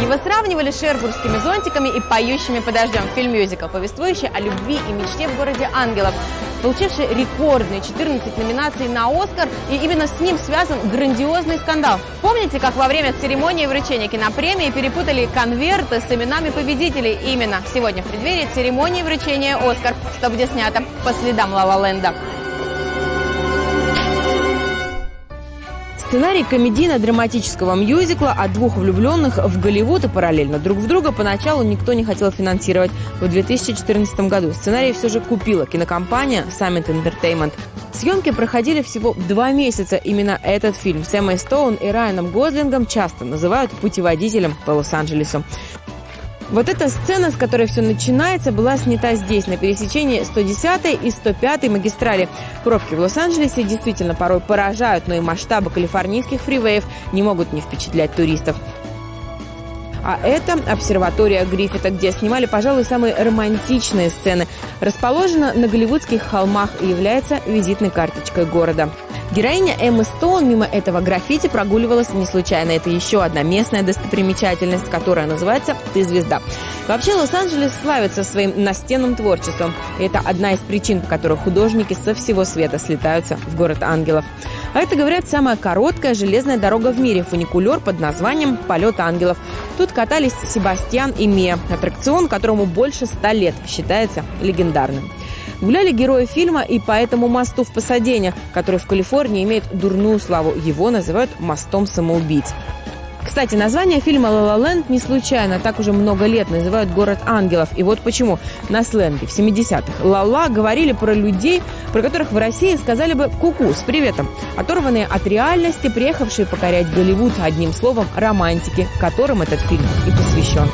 Его сравнивали с шербургскими зонтиками и поющими под дождем. Фильм-мюзикл, повествующий о любви и мечте в городе ангелов получивший рекордные 14 номинаций на «Оскар», и именно с ним связан грандиозный скандал. Помните, как во время церемонии вручения кинопремии перепутали конверты с именами победителей? Именно сегодня в преддверии церемонии вручения «Оскар», что где снято по следам «Ла Ла Ленда». Сценарий комедийно-драматического мюзикла о двух влюбленных в Голливуд и параллельно друг в друга поначалу никто не хотел финансировать. В 2014 году сценарий все же купила кинокомпания Summit Entertainment. Съемки проходили всего два месяца. Именно этот фильм с Эммой Стоун и Райаном Гослингом часто называют путеводителем по Лос-Анджелесу. Вот эта сцена, с которой все начинается, была снята здесь, на пересечении 110 и 105 магистрали. Пробки в Лос-Анджелесе действительно порой поражают, но и масштабы калифорнийских фривеев не могут не впечатлять туристов. А это обсерватория Гриффита, где снимали, пожалуй, самые романтичные сцены. Расположена на голливудских холмах и является визитной карточкой города. Героиня Эммы Стоун мимо этого граффити прогуливалась не случайно. Это еще одна местная достопримечательность, которая называется «Ты звезда». Вообще, Лос-Анджелес славится своим настенным творчеством. И это одна из причин, по которой художники со всего света слетаются в город ангелов. А это, говорят, самая короткая железная дорога в мире, фуникулер под названием «Полет ангелов». Тут катались Себастьян и Мия, аттракцион, которому больше ста лет, считается легендарным. Гуляли герои фильма и по этому мосту в Пасадене, который в Калифорнии имеет дурную славу. Его называют «мостом самоубийц». Кстати, название фильма «Ла Ла Ленд» не случайно. Так уже много лет называют город ангелов. И вот почему. На сленге в 70-х «Ла-Ла» говорили про людей, про которых в России сказали бы «куку» с приветом. Оторванные от реальности, приехавшие покорять Голливуд, одним словом, романтики, которым этот фильм и посвящен.